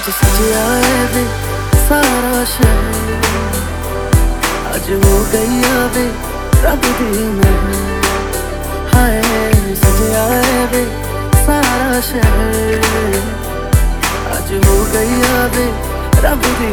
ਅੱਜ ਸਜਿਆ ਏ ਵੇ ਸਾਰਾ ਸ਼ਹਿਰ ਅੱਜ ਹੋ ਗਈ ਆ ਵੇ ਰੱਬ ਦੀ ਮਿਹਰ ਹਾਏ ਸਜਿਆ ਏ ਵੇ ਸਾਰਾ ਸ਼ਹਿਰ ਅੱਜ ਹੋ ਗਈ ਆ ਵੇ ਰੱਬ ਦੀ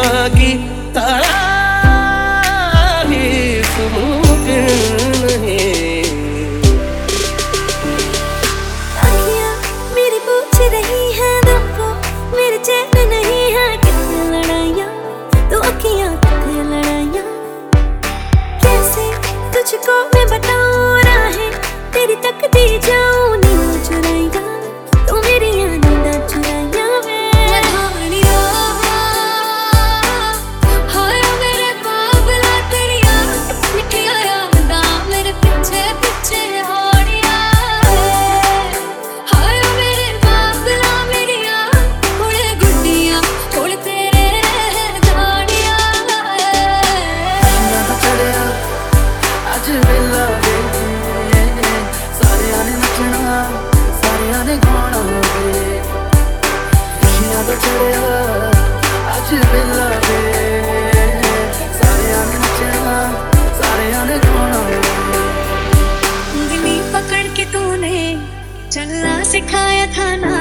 सिखाया था ना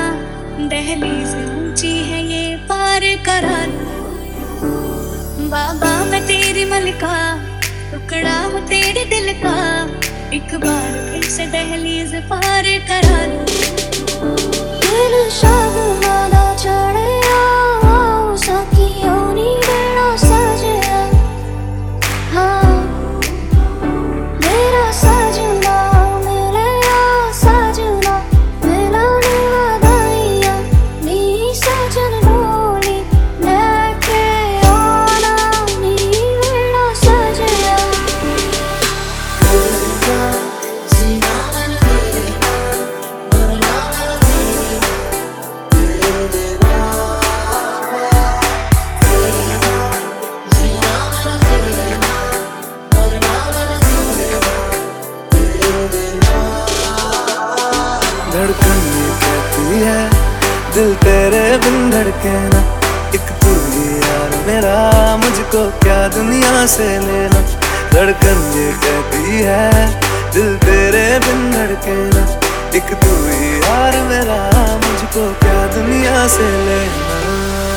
दहलीज ऊँची है ये पार कराना बाबा, मैं तेरी मलिका, टुकड़ा हूँ तेरे दिल का। एक बार फिर से दहलीज पार कराना धड़कन ये कहती है, दिल तेरे बिन धड़के ना। एक तू ही यार मेरा, मुझको क्या दुनिया से लेना? धड़कन ये कहती है, दिल तेरे बिन धड़के ना। एक तू ही यार मेरा, मुझको क्या दुनिया से लेना?